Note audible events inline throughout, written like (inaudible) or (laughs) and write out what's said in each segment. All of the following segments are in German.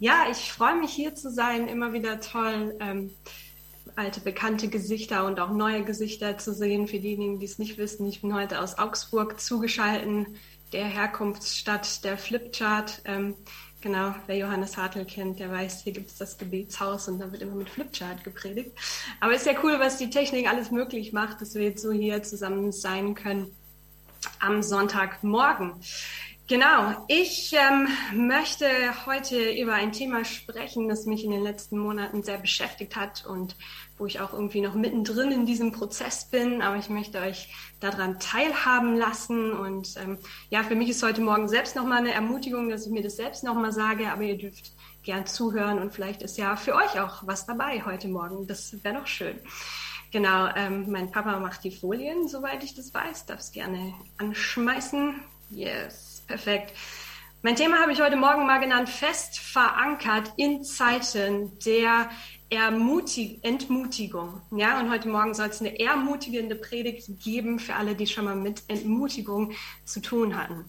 Ja, ich freue mich hier zu sein. Immer wieder toll, ähm, alte bekannte Gesichter und auch neue Gesichter zu sehen. Für diejenigen, die es nicht wissen, ich bin heute aus Augsburg zugeschaltet, der Herkunftsstadt der Flipchart. Ähm, genau, wer Johannes Hartl kennt, der weiß, hier gibt es das Gebetshaus und da wird immer mit Flipchart gepredigt. Aber es ist ja cool, was die Technik alles möglich macht, dass wir jetzt so hier zusammen sein können am Sonntagmorgen. Genau, ich ähm, möchte heute über ein Thema sprechen, das mich in den letzten Monaten sehr beschäftigt hat und wo ich auch irgendwie noch mittendrin in diesem Prozess bin. Aber ich möchte euch daran teilhaben lassen. Und ähm, ja, für mich ist heute Morgen selbst nochmal eine Ermutigung, dass ich mir das selbst nochmal sage. Aber ihr dürft gern zuhören und vielleicht ist ja für euch auch was dabei heute Morgen. Das wäre doch schön. Genau, ähm, mein Papa macht die Folien, soweit ich das weiß. Darf es gerne anschmeißen. Yes. Perfekt. Mein Thema habe ich heute Morgen mal genannt, fest verankert in Zeiten der Ermutig Entmutigung. Ja, und heute Morgen soll es eine ermutigende Predigt geben für alle, die schon mal mit Entmutigung zu tun hatten.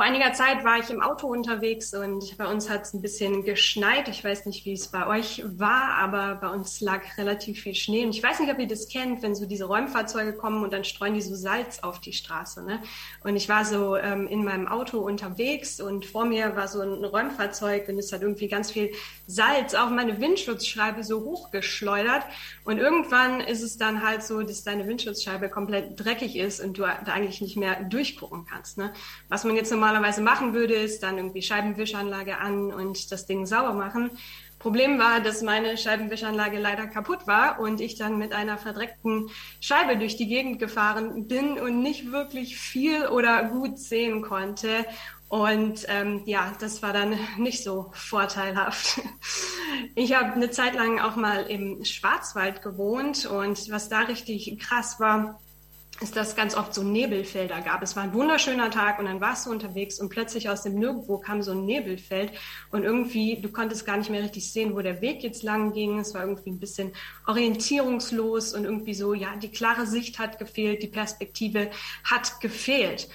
Vor einiger Zeit war ich im Auto unterwegs und bei uns hat es ein bisschen geschneit. Ich weiß nicht, wie es bei euch war, aber bei uns lag relativ viel Schnee. Und ich weiß nicht, ob ihr das kennt, wenn so diese Räumfahrzeuge kommen und dann streuen die so Salz auf die Straße. Ne? Und ich war so ähm, in meinem Auto unterwegs und vor mir war so ein Räumfahrzeug und es hat irgendwie ganz viel Salz auf meine Windschutzscheibe so hochgeschleudert. Und irgendwann ist es dann halt so, dass deine Windschutzscheibe komplett dreckig ist und du da eigentlich nicht mehr durchgucken kannst. Ne? Was man jetzt normal normalerweise machen würde, ist dann irgendwie Scheibenwischanlage an und das Ding sauber machen. Problem war, dass meine Scheibenwischanlage leider kaputt war und ich dann mit einer verdreckten Scheibe durch die Gegend gefahren bin und nicht wirklich viel oder gut sehen konnte. Und ähm, ja, das war dann nicht so vorteilhaft. (laughs) Ich habe eine Zeit lang auch mal im Schwarzwald gewohnt und was da richtig krass war, ist, dass ganz oft so Nebelfelder gab. Es war ein wunderschöner Tag und dann warst du unterwegs und plötzlich aus dem Nirgendwo kam so ein Nebelfeld und irgendwie, du konntest gar nicht mehr richtig sehen, wo der Weg jetzt lang ging. Es war irgendwie ein bisschen orientierungslos und irgendwie so, ja, die klare Sicht hat gefehlt, die Perspektive hat gefehlt.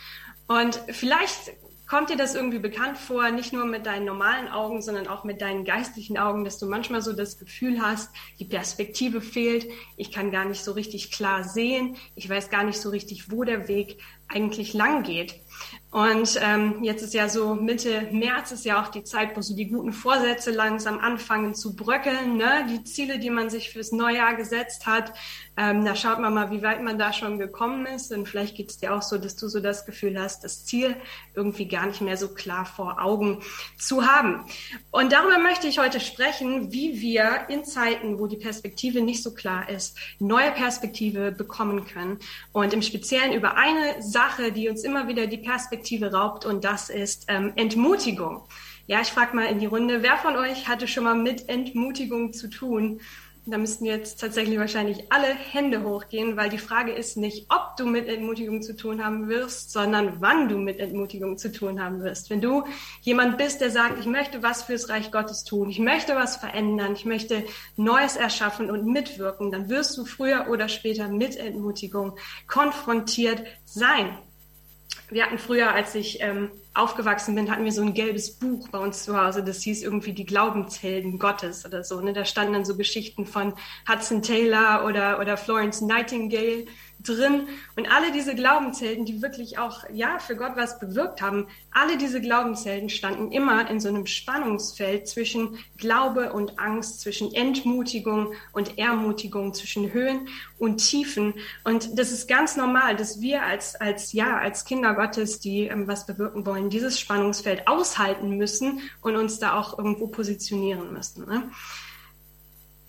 Und vielleicht Kommt dir das irgendwie bekannt vor, nicht nur mit deinen normalen Augen, sondern auch mit deinen geistlichen Augen, dass du manchmal so das Gefühl hast, die Perspektive fehlt, ich kann gar nicht so richtig klar sehen, ich weiß gar nicht so richtig, wo der Weg eigentlich lang geht. Und ähm, jetzt ist ja so Mitte März ist ja auch die Zeit, wo so die guten Vorsätze langsam anfangen zu bröckeln. Ne? Die Ziele, die man sich fürs Neujahr gesetzt hat, ähm, da schaut man mal, wie weit man da schon gekommen ist. Und vielleicht geht es dir auch so, dass du so das Gefühl hast, das Ziel irgendwie gar nicht mehr so klar vor Augen zu haben. Und darüber möchte ich heute sprechen, wie wir in Zeiten, wo die Perspektive nicht so klar ist, neue Perspektive bekommen können. Und im Speziellen über eine Sache, die uns immer wieder die Perspektive raubt, und das ist ähm, Entmutigung. Ja, ich frage mal in die Runde, wer von euch hatte schon mal mit Entmutigung zu tun? Da müssten jetzt tatsächlich wahrscheinlich alle Hände hochgehen, weil die Frage ist nicht, ob du mit Entmutigung zu tun haben wirst, sondern wann du mit Entmutigung zu tun haben wirst. Wenn du jemand bist, der sagt, ich möchte was fürs Reich Gottes tun, ich möchte was verändern, ich möchte Neues erschaffen und mitwirken, dann wirst du früher oder später mit Entmutigung konfrontiert sein. Wir hatten früher, als ich ähm, aufgewachsen bin, hatten wir so ein gelbes Buch bei uns zu Hause. Das hieß irgendwie die Glaubenshelden Gottes oder so. Ne? Da standen dann so Geschichten von Hudson Taylor oder, oder Florence Nightingale drin. Und alle diese Glaubenshelden, die wirklich auch, ja, für Gott was bewirkt haben, alle diese Glaubenshelden standen immer in so einem Spannungsfeld zwischen Glaube und Angst, zwischen Entmutigung und Ermutigung, zwischen Höhen und Tiefen. Und das ist ganz normal, dass wir als, als, ja, als Kinder Gottes, die ähm, was bewirken wollen, dieses Spannungsfeld aushalten müssen und uns da auch irgendwo positionieren müssen. Ne?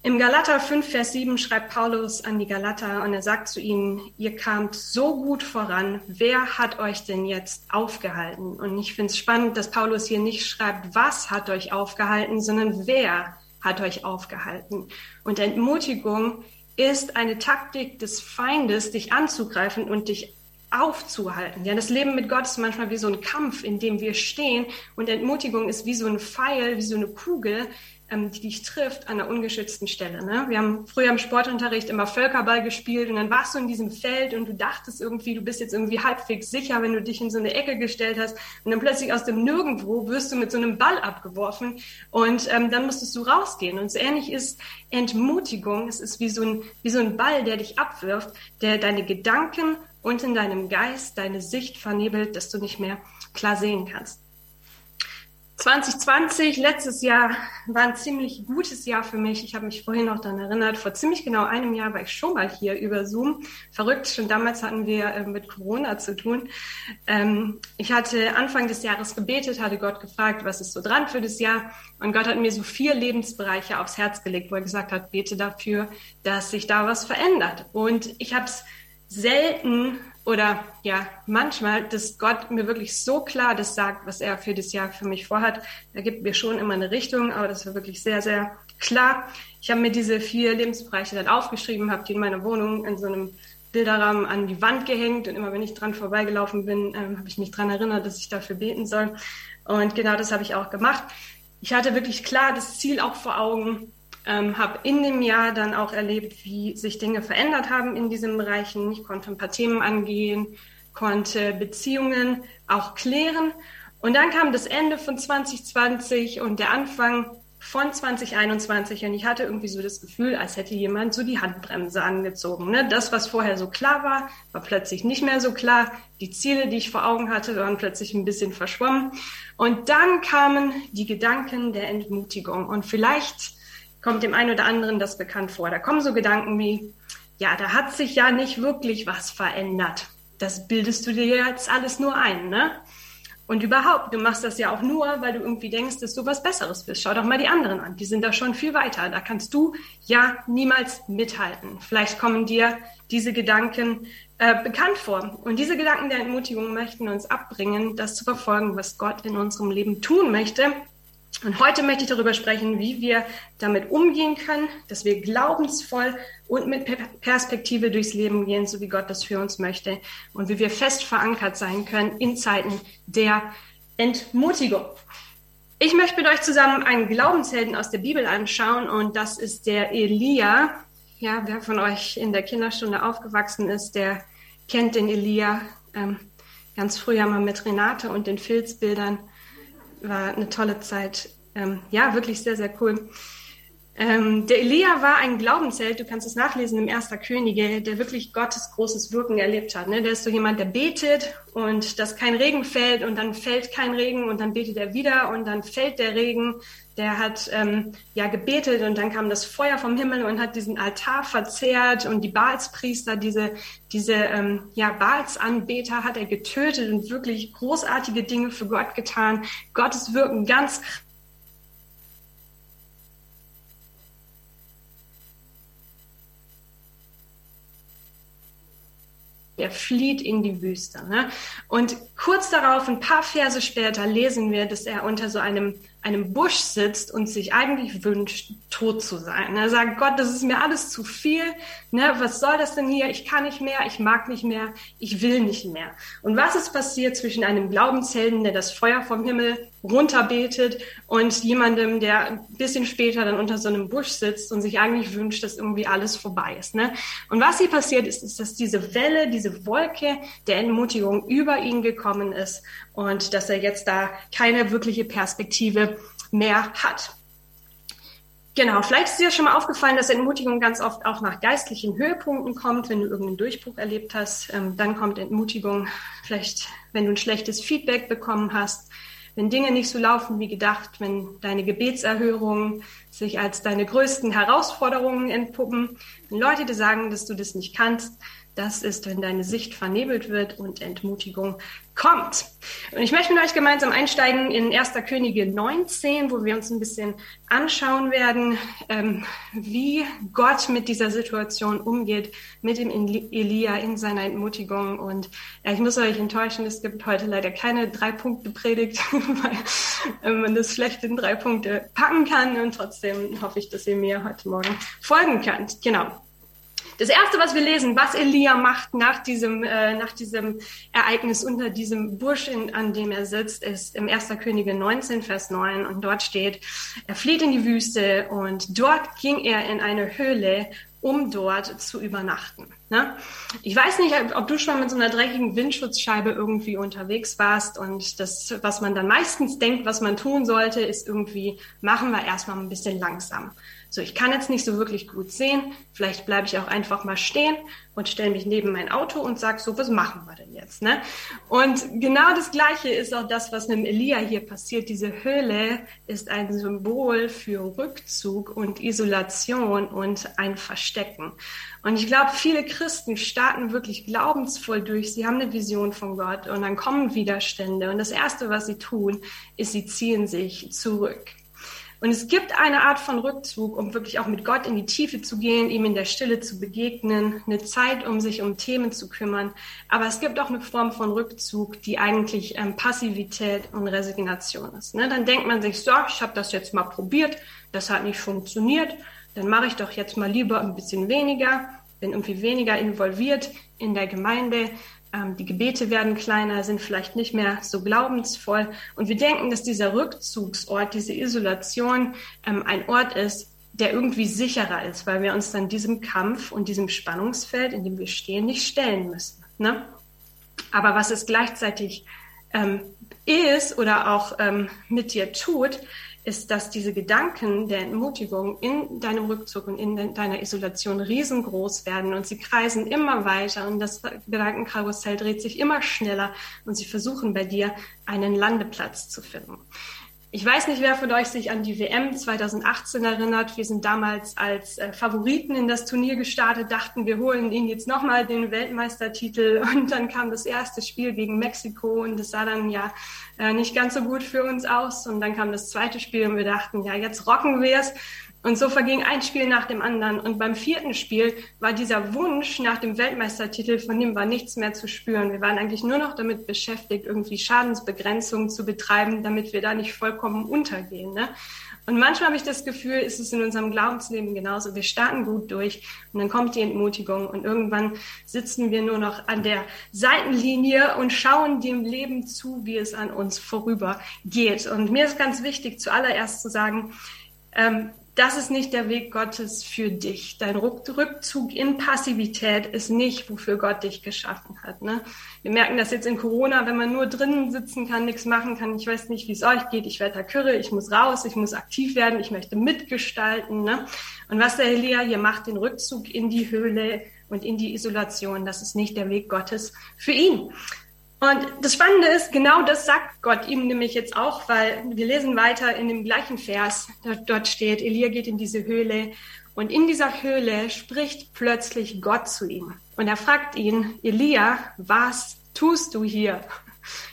Im Galater 5, Vers 7 schreibt Paulus an die Galater und er sagt zu ihnen, ihr kamt so gut voran, wer hat euch denn jetzt aufgehalten? Und ich finde es spannend, dass Paulus hier nicht schreibt, was hat euch aufgehalten, sondern wer hat euch aufgehalten. Und Entmutigung ist eine Taktik des Feindes, dich anzugreifen und dich aufzuhalten. Ja, das Leben mit Gott ist manchmal wie so ein Kampf, in dem wir stehen und Entmutigung ist wie so ein Pfeil, wie so eine Kugel, ähm, die dich trifft an einer ungeschützten Stelle. Ne? Wir haben früher im Sportunterricht immer Völkerball gespielt und dann warst du in diesem Feld und du dachtest irgendwie, du bist jetzt irgendwie halbwegs sicher, wenn du dich in so eine Ecke gestellt hast und dann plötzlich aus dem Nirgendwo wirst du mit so einem Ball abgeworfen und ähm, dann musstest du rausgehen. Und so ähnlich ist Entmutigung. Es ist wie so, ein, wie so ein Ball, der dich abwirft, der deine Gedanken und in deinem Geist deine Sicht vernebelt, dass du nicht mehr klar sehen kannst. 2020, letztes Jahr, war ein ziemlich gutes Jahr für mich. Ich habe mich vorhin noch daran erinnert, vor ziemlich genau einem Jahr war ich schon mal hier über Zoom. Verrückt, schon damals hatten wir äh, mit Corona zu tun. Ähm, ich hatte Anfang des Jahres gebetet, hatte Gott gefragt, was ist so dran für das Jahr. Und Gott hat mir so vier Lebensbereiche aufs Herz gelegt, wo er gesagt hat, bete dafür, dass sich da was verändert. Und ich habe es selten oder ja, manchmal, dass Gott mir wirklich so klar das sagt, was er für das Jahr für mich vorhat. Er gibt mir schon immer eine Richtung, aber das war wirklich sehr, sehr klar. Ich habe mir diese vier Lebensbereiche dann aufgeschrieben, habe die in meiner Wohnung in so einem Bilderrahmen an die Wand gehängt und immer wenn ich dran vorbeigelaufen bin, ähm, habe ich mich dran erinnert, dass ich dafür beten soll. Und genau das habe ich auch gemacht. Ich hatte wirklich klar das Ziel auch vor Augen, ähm, habe in dem Jahr dann auch erlebt, wie sich Dinge verändert haben in diesen Bereichen. Ich konnte ein paar Themen angehen, konnte Beziehungen auch klären. Und dann kam das Ende von 2020 und der Anfang von 2021 und ich hatte irgendwie so das Gefühl, als hätte jemand so die Handbremse angezogen. Ne? Das, was vorher so klar war, war plötzlich nicht mehr so klar. Die Ziele, die ich vor Augen hatte, waren plötzlich ein bisschen verschwommen. Und dann kamen die Gedanken der Entmutigung. Und vielleicht kommt dem einen oder anderen das bekannt vor. Da kommen so Gedanken wie, ja, da hat sich ja nicht wirklich was verändert. Das bildest du dir jetzt alles nur ein, ne? Und überhaupt, du machst das ja auch nur, weil du irgendwie denkst, dass du was Besseres bist. Schau doch mal die anderen an. Die sind da schon viel weiter. Da kannst du ja niemals mithalten. Vielleicht kommen dir diese Gedanken äh, bekannt vor. Und diese Gedanken der Entmutigung möchten uns abbringen, das zu verfolgen, was Gott in unserem Leben tun möchte und heute möchte ich darüber sprechen, wie wir damit umgehen können, dass wir glaubensvoll und mit Perspektive durchs Leben gehen, so wie Gott das für uns möchte und wie wir fest verankert sein können in Zeiten der Entmutigung. Ich möchte mit euch zusammen einen Glaubenshelden aus der Bibel anschauen und das ist der Elia. Ja, wer von euch in der Kinderstunde aufgewachsen ist, der kennt den Elia. Ähm, ganz früher mal mit Renate und den Filzbildern war eine tolle Zeit. Ähm, ja, wirklich sehr, sehr cool. Ähm, der Elia war ein Glaubensheld, du kannst es nachlesen im Erster Könige, der wirklich Gottes großes Wirken erlebt hat. Ne? Der ist so jemand, der betet und dass kein Regen fällt und dann fällt kein Regen und dann betet er wieder und dann fällt der Regen. Der hat ähm, ja gebetet und dann kam das Feuer vom Himmel und hat diesen Altar verzehrt und die Baalspriester, diese, diese ähm, ja, Baalsanbeter hat er getötet und wirklich großartige Dinge für Gott getan. Gottes Wirken ganz Er flieht in die Wüste. Ne? Und kurz darauf, ein paar Verse später, lesen wir, dass er unter so einem einem Busch sitzt und sich eigentlich wünscht, tot zu sein. Er sagt, Gott, das ist mir alles zu viel. Ne? Was soll das denn hier? Ich kann nicht mehr, ich mag nicht mehr, ich will nicht mehr. Und was ist passiert zwischen einem Glaubenshelden, der das Feuer vom Himmel runterbetet und jemandem, der ein bisschen später dann unter so einem Busch sitzt und sich eigentlich wünscht, dass irgendwie alles vorbei ist. Ne? Und was hier passiert ist, ist, dass diese Welle, diese Wolke der Entmutigung über ihn gekommen ist und dass er jetzt da keine wirkliche Perspektive mehr hat. Genau, vielleicht ist dir schon mal aufgefallen, dass Entmutigung ganz oft auch nach geistlichen Höhepunkten kommt, wenn du irgendeinen Durchbruch erlebt hast. Ähm, dann kommt Entmutigung, vielleicht wenn du ein schlechtes Feedback bekommen hast, wenn Dinge nicht so laufen wie gedacht, wenn deine Gebetserhörungen sich als deine größten Herausforderungen entpuppen, wenn Leute dir sagen, dass du das nicht kannst, das ist, wenn deine Sicht vernebelt wird und Entmutigung kommt. Und ich möchte mit euch gemeinsam einsteigen in 1. Könige 19, wo wir uns ein bisschen anschauen werden, ähm, wie Gott mit dieser Situation umgeht, mit dem Elia in seiner Entmutigung. Und ja, ich muss euch enttäuschen, es gibt heute leider keine drei Punkte Predigt, (laughs) weil man das schlecht in drei Punkte packen kann. Und trotzdem hoffe ich, dass ihr mir heute Morgen folgen könnt. Genau. Das erste, was wir lesen, was Elia macht nach diesem, äh, nach diesem Ereignis unter diesem Busch, in, an dem er sitzt, ist im 1. Könige 19, Vers 9. Und dort steht, er flieht in die Wüste und dort ging er in eine Höhle, um dort zu übernachten. Ne? Ich weiß nicht, ob du schon mit so einer dreckigen Windschutzscheibe irgendwie unterwegs warst und das, was man dann meistens denkt, was man tun sollte, ist irgendwie, machen wir erstmal ein bisschen langsam. So, ich kann jetzt nicht so wirklich gut sehen. Vielleicht bleibe ich auch einfach mal stehen und stelle mich neben mein Auto und sage so, was machen wir denn jetzt? Ne? Und genau das Gleiche ist auch das, was mit dem Elia hier passiert. Diese Höhle ist ein Symbol für Rückzug und Isolation und ein Verstecken. Und ich glaube, viele Christen starten wirklich glaubensvoll durch. Sie haben eine Vision von Gott und dann kommen Widerstände. Und das Erste, was sie tun, ist, sie ziehen sich zurück. Und es gibt eine Art von Rückzug, um wirklich auch mit Gott in die Tiefe zu gehen, ihm in der Stille zu begegnen, eine Zeit, um sich um Themen zu kümmern. Aber es gibt auch eine Form von Rückzug, die eigentlich ähm, Passivität und Resignation ist. Ne? Dann denkt man sich, so, ich habe das jetzt mal probiert, das hat nicht funktioniert, dann mache ich doch jetzt mal lieber ein bisschen weniger, bin irgendwie weniger involviert in der Gemeinde, ähm, die Gebete werden kleiner, sind vielleicht nicht mehr so glaubensvoll. Und wir denken, dass dieser Rückzugsort, diese Isolation ähm, ein Ort ist, der irgendwie sicherer ist, weil wir uns dann diesem Kampf und diesem Spannungsfeld, in dem wir stehen, nicht stellen müssen. Ne? Aber was es gleichzeitig ähm, ist oder auch ähm, mit dir tut, ist, dass diese Gedanken der Entmutigung in deinem Rückzug und in deiner Isolation riesengroß werden und sie kreisen immer weiter und das Gedankenkarussell dreht sich immer schneller und sie versuchen bei dir einen Landeplatz zu finden. Ich weiß nicht, wer von euch sich an die WM 2018 erinnert. Wir sind damals als äh, Favoriten in das Turnier gestartet, dachten, wir holen ihnen jetzt nochmal den Weltmeistertitel. (laughs) Und dann kam das erste Spiel gegen Mexiko und das sah dann ja äh, nicht ganz so gut für uns aus. Und dann kam das zweite Spiel und wir dachten, ja, jetzt rocken wir es. Und so verging ein Spiel nach dem anderen. Und beim vierten Spiel war dieser Wunsch nach dem Weltmeistertitel, von dem war nichts mehr zu spüren. Wir waren eigentlich nur noch damit beschäftigt, irgendwie Schadensbegrenzung zu betreiben, damit wir da nicht vollkommen untergehen. Ne? Und manchmal habe ich das Gefühl, ist es in unserem Glaubensleben genauso. Wir starten gut durch und dann kommt die Entmutigung und irgendwann sitzen wir nur noch an der Seitenlinie und schauen dem Leben zu, wie es an uns vorübergeht. Und mir ist ganz wichtig, zuallererst zu sagen, ähm, das ist nicht der Weg Gottes für dich. Dein Rückzug in Passivität ist nicht, wofür Gott dich geschaffen hat. Ne? Wir merken das jetzt in Corona, wenn man nur drinnen sitzen kann, nichts machen kann. Ich weiß nicht, wie es euch geht. Ich werde da kürre, ich muss raus, ich muss aktiv werden, ich möchte mitgestalten. Ne? Und was der Elia hier macht, den Rückzug in die Höhle und in die Isolation, das ist nicht der Weg Gottes für ihn. Und das Spannende ist, genau das sagt Gott ihm nämlich jetzt auch, weil wir lesen weiter in dem gleichen Vers, dort steht, Elia geht in diese Höhle und in dieser Höhle spricht plötzlich Gott zu ihm. Und er fragt ihn, Elia, was tust du hier?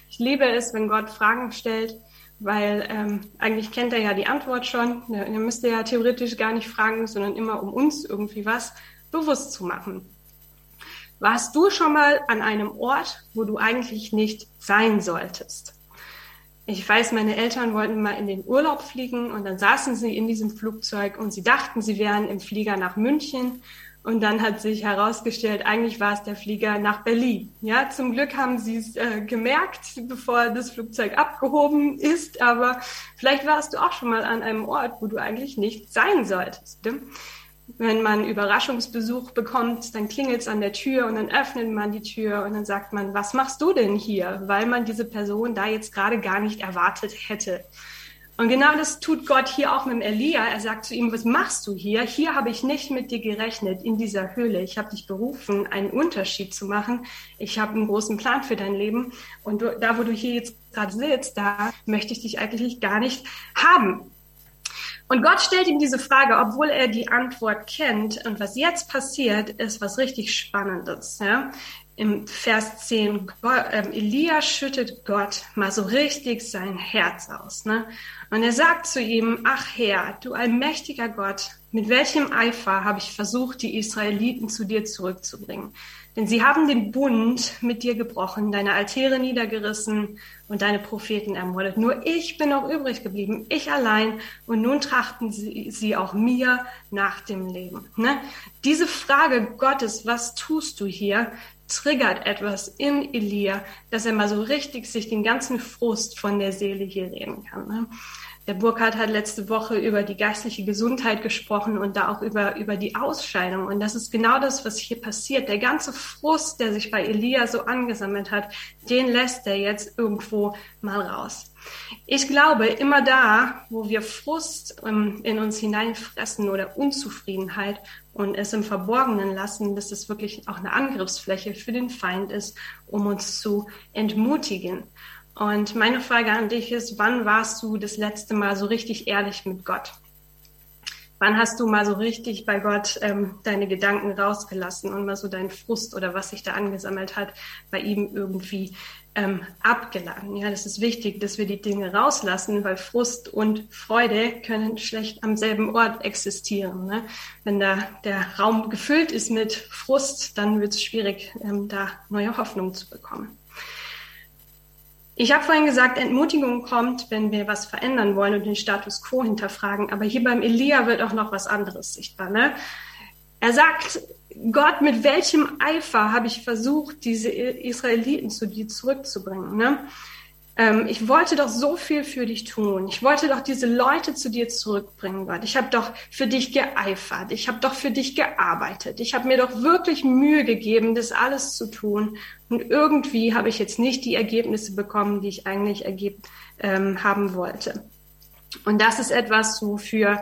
Ich liebe es, wenn Gott Fragen stellt, weil ähm, eigentlich kennt er ja die Antwort schon. Er müsste ja theoretisch gar nicht fragen, sondern immer um uns irgendwie was bewusst zu machen. Warst du schon mal an einem Ort, wo du eigentlich nicht sein solltest? Ich weiß, meine Eltern wollten mal in den Urlaub fliegen und dann saßen sie in diesem Flugzeug und sie dachten, sie wären im Flieger nach München. Und dann hat sich herausgestellt, eigentlich war es der Flieger nach Berlin. Ja, zum Glück haben sie es äh, gemerkt, bevor das Flugzeug abgehoben ist. Aber vielleicht warst du auch schon mal an einem Ort, wo du eigentlich nicht sein solltest. Ne? Wenn man Überraschungsbesuch bekommt, dann klingelt es an der Tür und dann öffnet man die Tür und dann sagt man, was machst du denn hier? Weil man diese Person da jetzt gerade gar nicht erwartet hätte. Und genau das tut Gott hier auch mit dem Elia. Er sagt zu ihm, was machst du hier? Hier habe ich nicht mit dir gerechnet in dieser Höhle. Ich habe dich berufen, einen Unterschied zu machen. Ich habe einen großen Plan für dein Leben. Und du, da, wo du hier jetzt gerade sitzt, da möchte ich dich eigentlich gar nicht haben. Und Gott stellt ihm diese Frage, obwohl er die Antwort kennt. Und was jetzt passiert, ist was richtig Spannendes. Ja? Im Vers 10, Gott, äh, Elia schüttet Gott mal so richtig sein Herz aus. Ne? Und er sagt zu ihm, ach Herr, du allmächtiger Gott, mit welchem Eifer habe ich versucht, die Israeliten zu dir zurückzubringen? Denn sie haben den Bund mit dir gebrochen, deine Altäre niedergerissen und deine Propheten ermordet. Nur ich bin noch übrig geblieben, ich allein. Und nun trachten sie, sie auch mir nach dem Leben. Ne? Diese Frage Gottes, was tust du hier, triggert etwas in Elia, dass er mal so richtig sich den ganzen Frust von der Seele hier reden kann. Ne? Der Burkhardt hat letzte Woche über die geistliche Gesundheit gesprochen und da auch über, über die Ausscheidung. Und das ist genau das, was hier passiert. Der ganze Frust, der sich bei Elia so angesammelt hat, den lässt er jetzt irgendwo mal raus. Ich glaube, immer da, wo wir Frust ähm, in uns hineinfressen oder Unzufriedenheit und es im Verborgenen lassen, dass es wirklich auch eine Angriffsfläche für den Feind ist, um uns zu entmutigen. Und meine Frage an dich ist, wann warst du das letzte Mal so richtig ehrlich mit Gott? Wann hast du mal so richtig bei Gott ähm, deine Gedanken rausgelassen und mal so deinen Frust oder was sich da angesammelt hat, bei ihm irgendwie ähm, abgeladen? Ja, das ist wichtig, dass wir die Dinge rauslassen, weil Frust und Freude können schlecht am selben Ort existieren. Ne? Wenn da der Raum gefüllt ist mit Frust, dann wird es schwierig, ähm, da neue Hoffnung zu bekommen. Ich habe vorhin gesagt, Entmutigung kommt, wenn wir was verändern wollen und den Status quo hinterfragen. Aber hier beim Elia wird auch noch was anderes sichtbar. Ne? Er sagt, Gott, mit welchem Eifer habe ich versucht, diese Israeliten zu dir zurückzubringen? Ne? Ähm, ich wollte doch so viel für dich tun. Ich wollte doch diese Leute zu dir zurückbringen, Gott. Ich habe doch für dich geeifert. Ich habe doch für dich gearbeitet. Ich habe mir doch wirklich Mühe gegeben, das alles zu tun. Und irgendwie habe ich jetzt nicht die Ergebnisse bekommen, die ich eigentlich ergeb ähm, haben wollte. Und das ist etwas, wofür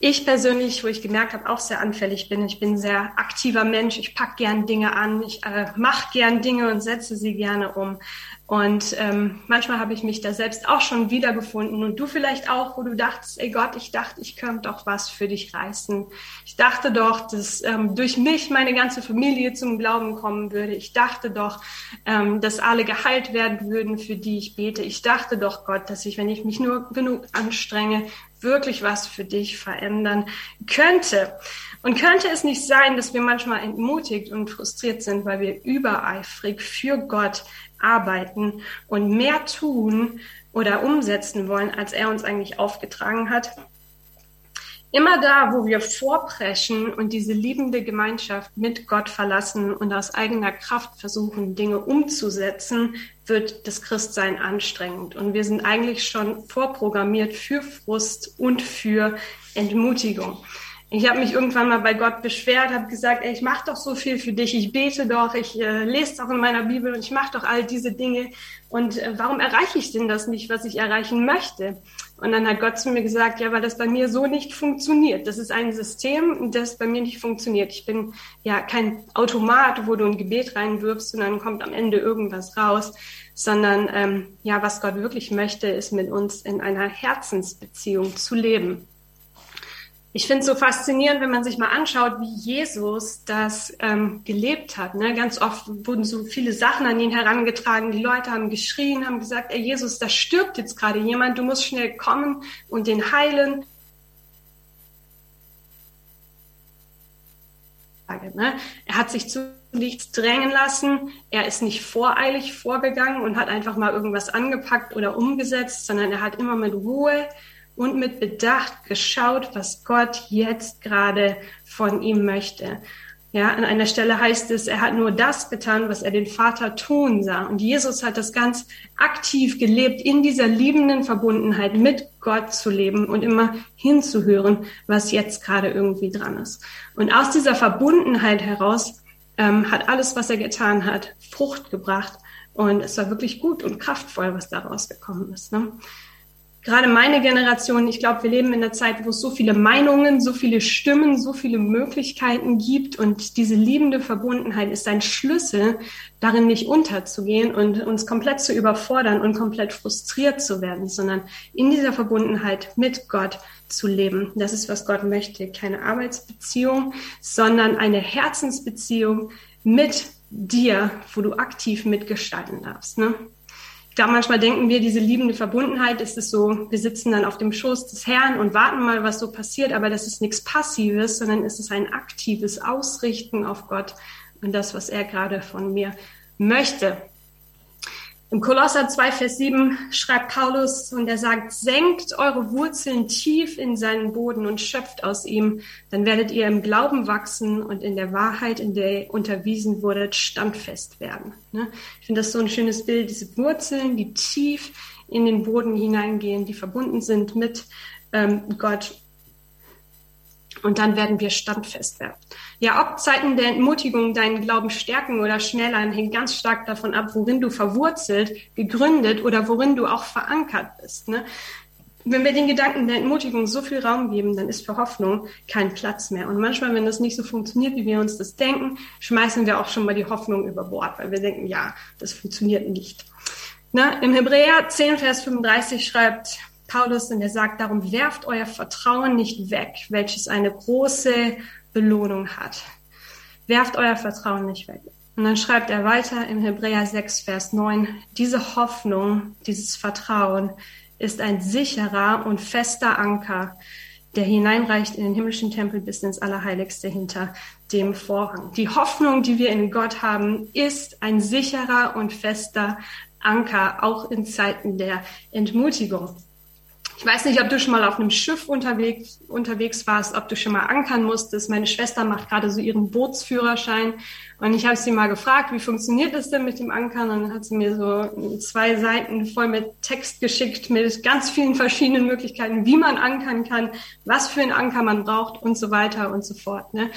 ich persönlich, wo ich gemerkt habe, auch sehr anfällig bin. Ich bin ein sehr aktiver Mensch. Ich pack gern Dinge an. Ich äh, mache gern Dinge und setze sie gerne um. Und ähm, manchmal habe ich mich da selbst auch schon wiedergefunden und du vielleicht auch, wo du dachtest, ey Gott, ich dachte, ich könnte doch was für dich reißen. Ich dachte doch, dass ähm, durch mich meine ganze Familie zum Glauben kommen würde. Ich dachte doch, ähm, dass alle geheilt werden würden, für die ich bete. Ich dachte doch, Gott, dass ich, wenn ich mich nur genug anstrenge, wirklich was für dich verändern könnte. Und könnte es nicht sein, dass wir manchmal entmutigt und frustriert sind, weil wir übereifrig für Gott arbeiten und mehr tun oder umsetzen wollen, als er uns eigentlich aufgetragen hat. Immer da, wo wir vorpreschen und diese liebende Gemeinschaft mit Gott verlassen und aus eigener Kraft versuchen, Dinge umzusetzen, wird das Christsein anstrengend. Und wir sind eigentlich schon vorprogrammiert für Frust und für Entmutigung. Ich habe mich irgendwann mal bei Gott beschwert, habe gesagt, ey, ich mache doch so viel für dich, ich bete doch, ich äh, lese doch in meiner Bibel und ich mache doch all diese Dinge. Und äh, warum erreiche ich denn das nicht, was ich erreichen möchte? Und dann hat Gott zu mir gesagt, ja, weil das bei mir so nicht funktioniert. Das ist ein System, das bei mir nicht funktioniert. Ich bin ja kein Automat, wo du ein Gebet reinwirfst und dann kommt am Ende irgendwas raus, sondern ähm, ja, was Gott wirklich möchte, ist mit uns in einer Herzensbeziehung zu leben. Ich finde es so faszinierend, wenn man sich mal anschaut, wie Jesus das ähm, gelebt hat. Ne? Ganz oft wurden so viele Sachen an ihn herangetragen. Die Leute haben geschrien, haben gesagt, ey Jesus, da stirbt jetzt gerade jemand, du musst schnell kommen und den heilen. Ne? Er hat sich zu nichts drängen lassen. Er ist nicht voreilig vorgegangen und hat einfach mal irgendwas angepackt oder umgesetzt, sondern er hat immer mit Ruhe und mit Bedacht geschaut, was Gott jetzt gerade von ihm möchte. Ja, an einer Stelle heißt es, er hat nur das getan, was er den Vater tun sah. Und Jesus hat das ganz aktiv gelebt, in dieser liebenden Verbundenheit mit Gott zu leben und immer hinzuhören, was jetzt gerade irgendwie dran ist. Und aus dieser Verbundenheit heraus ähm, hat alles, was er getan hat, Frucht gebracht. Und es war wirklich gut und kraftvoll, was daraus gekommen ist. Ne? Gerade meine Generation, ich glaube, wir leben in einer Zeit, wo es so viele Meinungen, so viele Stimmen, so viele Möglichkeiten gibt und diese liebende Verbundenheit ist ein Schlüssel, darin nicht unterzugehen und uns komplett zu überfordern und komplett frustriert zu werden, sondern in dieser Verbundenheit mit Gott zu leben. Das ist, was Gott möchte. Keine Arbeitsbeziehung, sondern eine Herzensbeziehung mit dir, wo du aktiv mitgestalten darfst. Ne? Glaube, manchmal denken wir, diese liebende Verbundenheit ist es so, wir sitzen dann auf dem Schoß des Herrn und warten mal, was so passiert, aber das ist nichts Passives, sondern es ist ein aktives Ausrichten auf Gott und das, was er gerade von mir möchte. Im Kolosser 2, Vers 7 schreibt Paulus und er sagt, senkt eure Wurzeln tief in seinen Boden und schöpft aus ihm, dann werdet ihr im Glauben wachsen und in der Wahrheit, in der ihr unterwiesen wurdet, standfest werden. Ne? Ich finde das so ein schönes Bild, diese Wurzeln, die tief in den Boden hineingehen, die verbunden sind mit ähm, Gott und dann werden wir standfest werden. Ja, ob Zeiten der Entmutigung deinen Glauben stärken oder schneller, hängt ganz stark davon ab, worin du verwurzelt, gegründet oder worin du auch verankert bist. Ne? Wenn wir den Gedanken der Entmutigung so viel Raum geben, dann ist für Hoffnung kein Platz mehr. Und manchmal, wenn das nicht so funktioniert, wie wir uns das denken, schmeißen wir auch schon mal die Hoffnung über Bord, weil wir denken, ja, das funktioniert nicht. Na, Im Hebräer 10, Vers 35 schreibt Paulus und er sagt darum, werft euer Vertrauen nicht weg, welches eine große Belohnung hat. Werft euer Vertrauen nicht weg. Und dann schreibt er weiter im Hebräer 6, Vers 9, diese Hoffnung, dieses Vertrauen ist ein sicherer und fester Anker, der hineinreicht in den himmlischen Tempel bis ins Allerheiligste hinter dem Vorhang. Die Hoffnung, die wir in Gott haben, ist ein sicherer und fester Anker, auch in Zeiten der Entmutigung. Ich weiß nicht, ob du schon mal auf einem Schiff unterwegs, unterwegs warst, ob du schon mal ankern musstest. Meine Schwester macht gerade so ihren Bootsführerschein und ich habe sie mal gefragt, wie funktioniert das denn mit dem Ankern? Und dann hat sie mir so zwei Seiten voll mit Text geschickt, mit ganz vielen verschiedenen Möglichkeiten, wie man ankern kann, was für einen Anker man braucht und so weiter und so fort. Ne?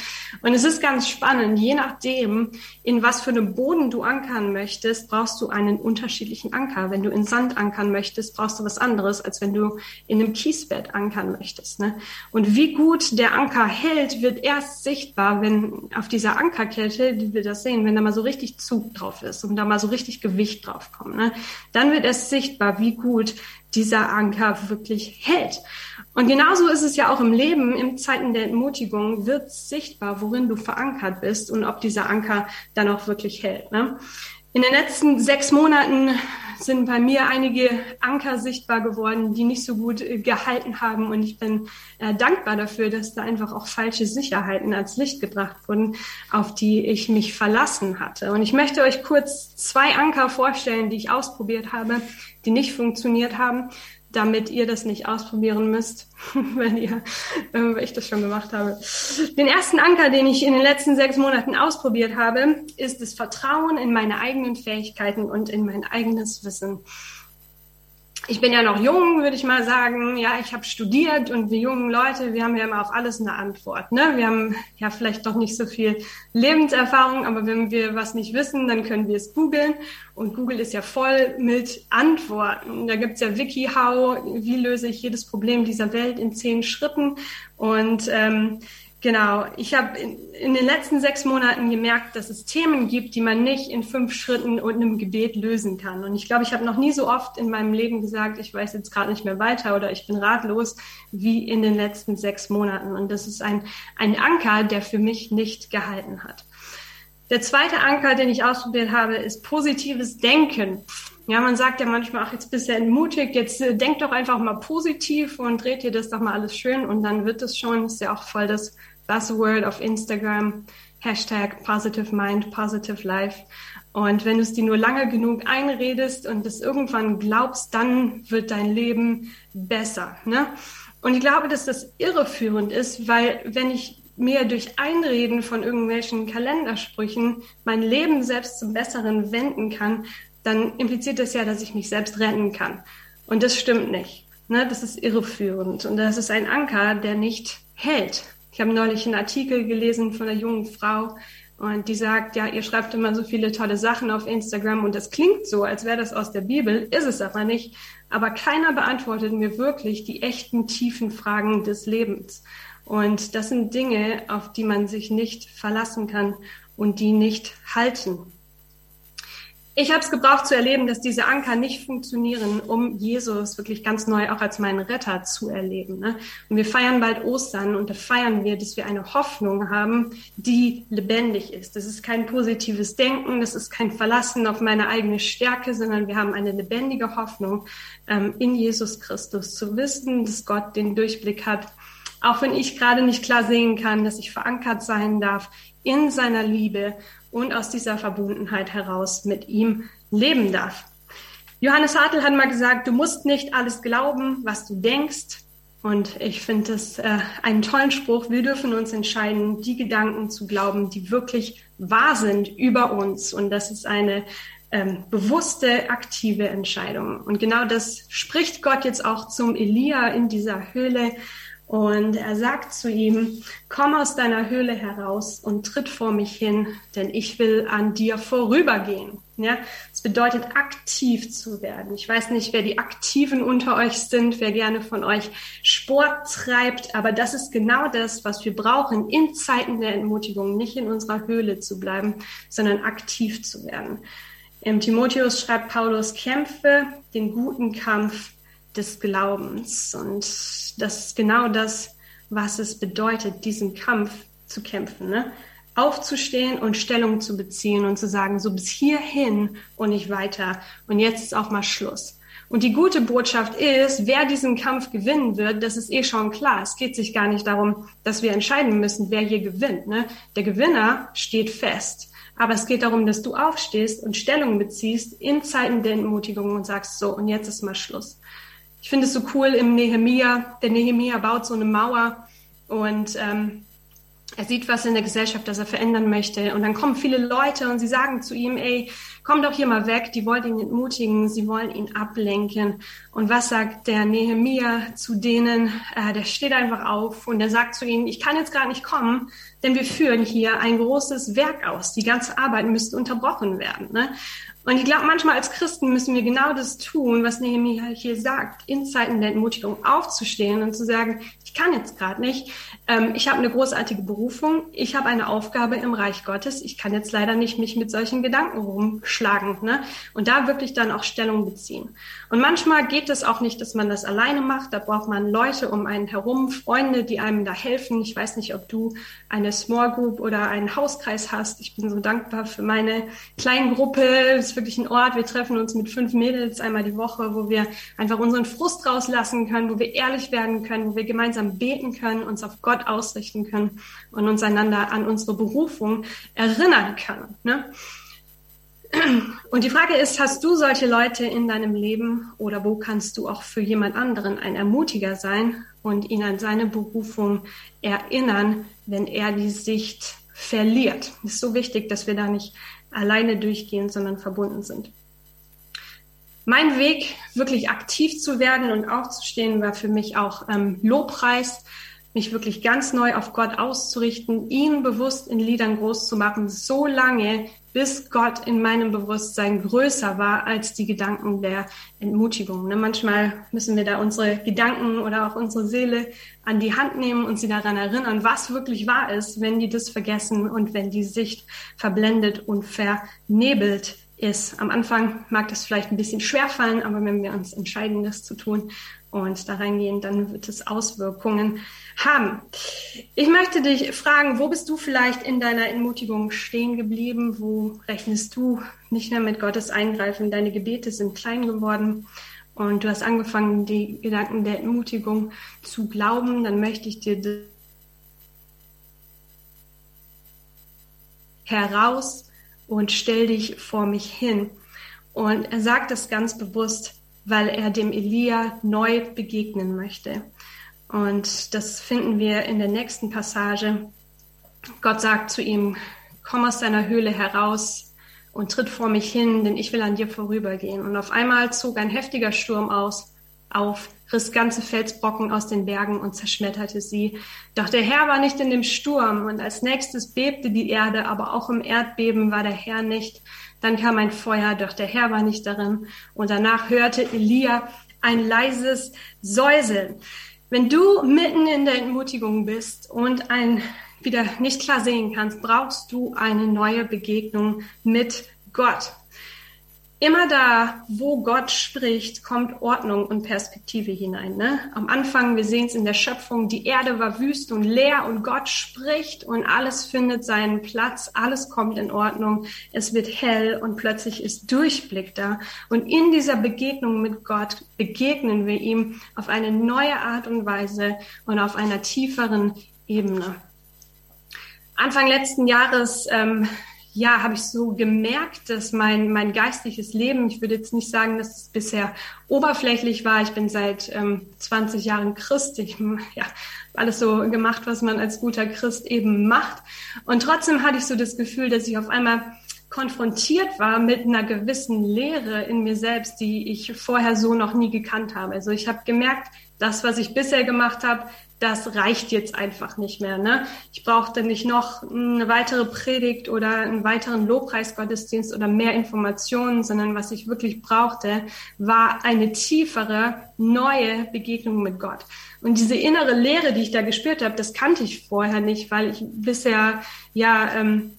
Und es ist ganz spannend, je nachdem, in was für einem Boden du ankern möchtest, brauchst du einen unterschiedlichen Anker. Wenn du in Sand ankern möchtest, brauchst du was anderes, als wenn du in einem Kiesbett ankern möchtest. Ne? Und wie gut der Anker hält, wird erst sichtbar, wenn auf dieser Ankerkette, die wir das sehen, wenn da mal so richtig Zug drauf ist und da mal so richtig Gewicht drauf kommt, ne, dann wird es sichtbar, wie gut dieser Anker wirklich hält. Und genauso ist es ja auch im Leben, in Zeiten der Entmutigung wird sichtbar, worin du verankert bist und ob dieser Anker dann auch wirklich hält. Ne? In den letzten sechs Monaten sind bei mir einige Anker sichtbar geworden, die nicht so gut äh, gehalten haben. Und ich bin äh, dankbar dafür, dass da einfach auch falsche Sicherheiten als Licht gebracht wurden, auf die ich mich verlassen hatte. Und ich möchte euch kurz zwei Anker vorstellen, die ich ausprobiert habe, die nicht funktioniert haben damit ihr das nicht ausprobieren müsst, (laughs) wenn ihr, äh, weil ich das schon gemacht habe. Den ersten Anker, den ich in den letzten sechs Monaten ausprobiert habe, ist das Vertrauen in meine eigenen Fähigkeiten und in mein eigenes Wissen ich bin ja noch jung, würde ich mal sagen. Ja, ich habe studiert und wir jungen Leute, wir haben ja immer auf alles eine Antwort. Ne? Wir haben ja vielleicht doch nicht so viel Lebenserfahrung, aber wenn wir was nicht wissen, dann können wir es googeln. Und Google ist ja voll mit Antworten. Da gibt's ja WikiHow, wie löse ich jedes Problem dieser Welt in zehn Schritten. Und ähm, Genau, ich habe in, in, den letzten sechs Monaten gemerkt, dass es Themen gibt, die man nicht in fünf Schritten und einem Gebet lösen kann. Und ich glaube, ich habe noch nie so oft in meinem Leben gesagt, ich weiß jetzt gerade nicht mehr weiter oder ich bin ratlos, wie in den letzten sechs Monaten. Und das ist ein, ein Anker, der für mich nicht gehalten hat. Der zweite Anker, den ich ausprobiert habe, ist positives Denken. Ja, man sagt ja manchmal, ach, jetzt bist du entmutigt, jetzt äh, denk doch einfach mal positiv und dreht dir das doch mal alles schön und dann wird es schon. Ist ja auch voll das Buzzword auf Instagram, Hashtag Positive Mind, Positive Life. Und wenn du es dir nur lange genug einredest und es irgendwann glaubst, dann wird dein Leben besser. Ne? Und ich glaube, dass das irreführend ist, weil wenn ich mir durch Einreden von irgendwelchen Kalendersprüchen mein Leben selbst zum Besseren wenden kann, dann impliziert das ja, dass ich mich selbst retten kann. Und das stimmt nicht. Ne? Das ist irreführend. Und das ist ein Anker, der nicht hält. Ich habe neulich einen Artikel gelesen von einer jungen Frau und die sagt, ja, ihr schreibt immer so viele tolle Sachen auf Instagram und das klingt so, als wäre das aus der Bibel, ist es aber nicht. Aber keiner beantwortet mir wirklich die echten tiefen Fragen des Lebens. Und das sind Dinge, auf die man sich nicht verlassen kann und die nicht halten. Ich habe es gebraucht zu erleben, dass diese Anker nicht funktionieren, um Jesus wirklich ganz neu auch als meinen Retter zu erleben. Ne? Und wir feiern bald Ostern und da feiern wir, dass wir eine Hoffnung haben, die lebendig ist. Das ist kein positives Denken, das ist kein Verlassen auf meine eigene Stärke, sondern wir haben eine lebendige Hoffnung ähm, in Jesus Christus zu wissen, dass Gott den Durchblick hat Auch wenn ich gerade nicht klar sehen kann, dass ich verankert sein darf in seiner Liebe und aus dieser Verbundenheit heraus mit ihm leben darf. Johannes Hartl hat mal gesagt, du musst nicht alles glauben, was du denkst. Und ich finde es äh, einen tollen Spruch. Wir dürfen uns entscheiden, die Gedanken zu glauben, die wirklich wahr sind über uns. Und das ist eine ähm, bewusste, aktive Entscheidung. Und genau das spricht Gott jetzt auch zum Elia in dieser Höhle. Und er sagt zu ihm, komm aus deiner Höhle heraus und tritt vor mich hin, denn ich will an dir vorübergehen. Ja, es bedeutet aktiv zu werden. Ich weiß nicht, wer die Aktiven unter euch sind, wer gerne von euch Sport treibt, aber das ist genau das, was wir brauchen in Zeiten der Entmutigung, nicht in unserer Höhle zu bleiben, sondern aktiv zu werden. Im Timotheus schreibt Paulus, kämpfe den guten Kampf des Glaubens. Und das ist genau das, was es bedeutet, diesen Kampf zu kämpfen. Ne? Aufzustehen und Stellung zu beziehen und zu sagen, so bis hierhin und nicht weiter. Und jetzt ist auch mal Schluss. Und die gute Botschaft ist, wer diesen Kampf gewinnen wird, das ist eh schon klar. Es geht sich gar nicht darum, dass wir entscheiden müssen, wer hier gewinnt. Ne? Der Gewinner steht fest. Aber es geht darum, dass du aufstehst und Stellung beziehst in Zeiten der Entmutigung und sagst, so, und jetzt ist mal Schluss. Ich finde es so cool im Nehemia. Der Nehemia baut so eine Mauer und ähm, er sieht was in der Gesellschaft, das er verändern möchte. Und dann kommen viele Leute und sie sagen zu ihm, ey, komm doch hier mal weg. Die wollen ihn entmutigen, sie wollen ihn ablenken. Und was sagt der Nehemia zu denen? Äh, der steht einfach auf und der sagt zu ihnen, ich kann jetzt gar nicht kommen, denn wir führen hier ein großes Werk aus. Die ganze Arbeit müsste unterbrochen werden. Ne? Und ich glaube, manchmal als Christen müssen wir genau das tun, was Nehemiah hier sagt, in Zeiten der Entmutigung aufzustehen und zu sagen, ich kann jetzt gerade nicht, ähm, ich habe eine großartige Berufung, ich habe eine Aufgabe im Reich Gottes, ich kann jetzt leider nicht mich mit solchen Gedanken rumschlagen. Ne? Und da wirklich dann auch Stellung beziehen. Und manchmal geht es auch nicht, dass man das alleine macht, da braucht man Leute um einen herum, Freunde, die einem da helfen. Ich weiß nicht, ob du eine Small Group oder einen Hauskreis hast. Ich bin so dankbar für meine kleine Gruppe ist wirklich ein Ort. Wir treffen uns mit fünf Mädels einmal die Woche, wo wir einfach unseren Frust rauslassen können, wo wir ehrlich werden können, wo wir gemeinsam beten können, uns auf Gott ausrichten können und uns einander an unsere Berufung erinnern können. Ne? Und die Frage ist, hast du solche Leute in deinem Leben oder wo kannst du auch für jemand anderen ein Ermutiger sein und ihn an seine Berufung erinnern, wenn er die Sicht verliert? Es ist so wichtig, dass wir da nicht alleine durchgehen, sondern verbunden sind. Mein Weg, wirklich aktiv zu werden und aufzustehen, war für mich auch ähm, Lobpreis, mich wirklich ganz neu auf Gott auszurichten, ihn bewusst in Liedern groß zu machen, so lange, bis Gott in meinem Bewusstsein größer war als die Gedanken der Entmutigung. Ne? Manchmal müssen wir da unsere Gedanken oder auch unsere Seele an die Hand nehmen und sie daran erinnern, was wirklich wahr ist, wenn die das vergessen und wenn die Sicht verblendet und vernebelt ist. Am Anfang mag das vielleicht ein bisschen schwer fallen, aber wenn wir uns entscheiden, das zu tun und da reingehen, dann wird es Auswirkungen haben. Ich möchte dich fragen, wo bist du vielleicht in deiner Entmutigung stehen geblieben? Wo rechnest du nicht mehr mit Gottes Eingreifen? Deine Gebete sind klein geworden und du hast angefangen, die Gedanken der Entmutigung zu glauben. Dann möchte ich dir heraus und stell dich vor mich hin. Und er sagt das ganz bewusst, weil er dem Elia neu begegnen möchte. Und das finden wir in der nächsten Passage. Gott sagt zu ihm, komm aus deiner Höhle heraus und tritt vor mich hin, denn ich will an dir vorübergehen. Und auf einmal zog ein heftiger Sturm aus, auf, riss ganze Felsbrocken aus den Bergen und zerschmetterte sie. Doch der Herr war nicht in dem Sturm und als nächstes bebte die Erde, aber auch im Erdbeben war der Herr nicht. Dann kam ein Feuer, doch der Herr war nicht darin. Und danach hörte Elia ein leises Säuseln. Wenn du mitten in der Entmutigung bist und ein wieder nicht klar sehen kannst, brauchst du eine neue Begegnung mit Gott. Immer da, wo Gott spricht, kommt Ordnung und Perspektive hinein. Ne? Am Anfang, wir sehen es in der Schöpfung, die Erde war wüst und leer und Gott spricht und alles findet seinen Platz, alles kommt in Ordnung, es wird hell und plötzlich ist Durchblick da. Und in dieser Begegnung mit Gott begegnen wir ihm auf eine neue Art und Weise und auf einer tieferen Ebene. Anfang letzten Jahres ähm, ja, habe ich so gemerkt, dass mein, mein geistliches Leben, ich würde jetzt nicht sagen, dass es bisher oberflächlich war. Ich bin seit ähm, 20 Jahren Christ. Ich (laughs) ja, alles so gemacht, was man als guter Christ eben macht. Und trotzdem hatte ich so das Gefühl, dass ich auf einmal konfrontiert war mit einer gewissen Lehre in mir selbst, die ich vorher so noch nie gekannt habe. Also ich habe gemerkt, das, was ich bisher gemacht habe, das reicht jetzt einfach nicht mehr. Ne? Ich brauchte nicht noch eine weitere Predigt oder einen weiteren Lobpreisgottesdienst oder mehr Informationen, sondern was ich wirklich brauchte, war eine tiefere, neue Begegnung mit Gott. Und diese innere Lehre, die ich da gespürt habe, das kannte ich vorher nicht, weil ich bisher ja ähm,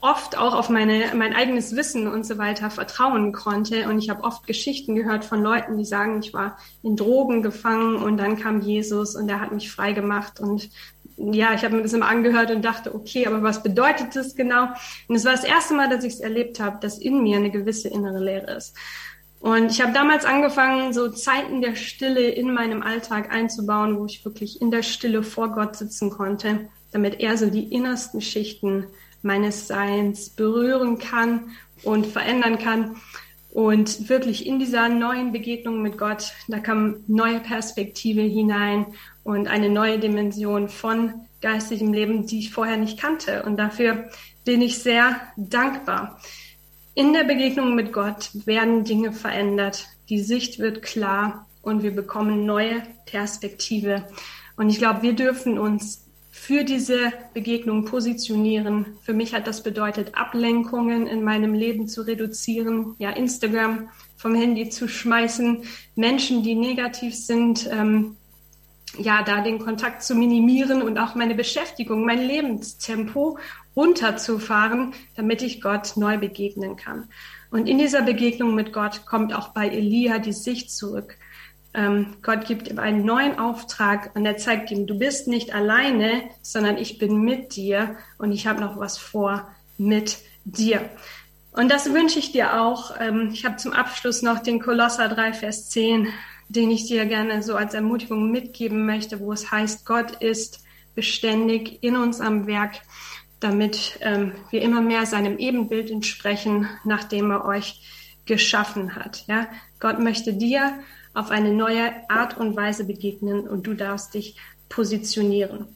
oft auch auf meine, mein eigenes Wissen und so weiter vertrauen konnte. Und ich habe oft Geschichten gehört von Leuten, die sagen, ich war in Drogen gefangen und dann kam Jesus und er hat mich frei gemacht. Und ja, ich habe mir das immer angehört und dachte, okay, aber was bedeutet das genau? Und es war das erste Mal, dass ich es erlebt habe, dass in mir eine gewisse innere Leere ist. Und ich habe damals angefangen, so Zeiten der Stille in meinem Alltag einzubauen, wo ich wirklich in der Stille vor Gott sitzen konnte, damit er so die innersten Schichten meines Seins berühren kann und verändern kann. Und wirklich in dieser neuen Begegnung mit Gott, da kam neue Perspektive hinein und eine neue Dimension von geistigem Leben, die ich vorher nicht kannte. Und dafür bin ich sehr dankbar. In der Begegnung mit Gott werden Dinge verändert, die Sicht wird klar und wir bekommen neue Perspektive. Und ich glaube, wir dürfen uns für diese Begegnung positionieren. Für mich hat das bedeutet, Ablenkungen in meinem Leben zu reduzieren, ja, Instagram vom Handy zu schmeißen, Menschen, die negativ sind, ähm, ja, da den Kontakt zu minimieren und auch meine Beschäftigung, mein Lebenstempo runterzufahren, damit ich Gott neu begegnen kann. Und in dieser Begegnung mit Gott kommt auch bei Elia die Sicht zurück. Ähm, Gott gibt ihm einen neuen Auftrag und er zeigt ihm, du bist nicht alleine, sondern ich bin mit dir und ich habe noch was vor mit dir. Und das wünsche ich dir auch. Ähm, ich habe zum Abschluss noch den Kolosser 3, Vers 10, den ich dir gerne so als Ermutigung mitgeben möchte, wo es heißt, Gott ist beständig in uns am Werk, damit ähm, wir immer mehr seinem Ebenbild entsprechen, nachdem er euch geschaffen hat. Ja, Gott möchte dir auf eine neue Art und Weise begegnen und du darfst dich positionieren.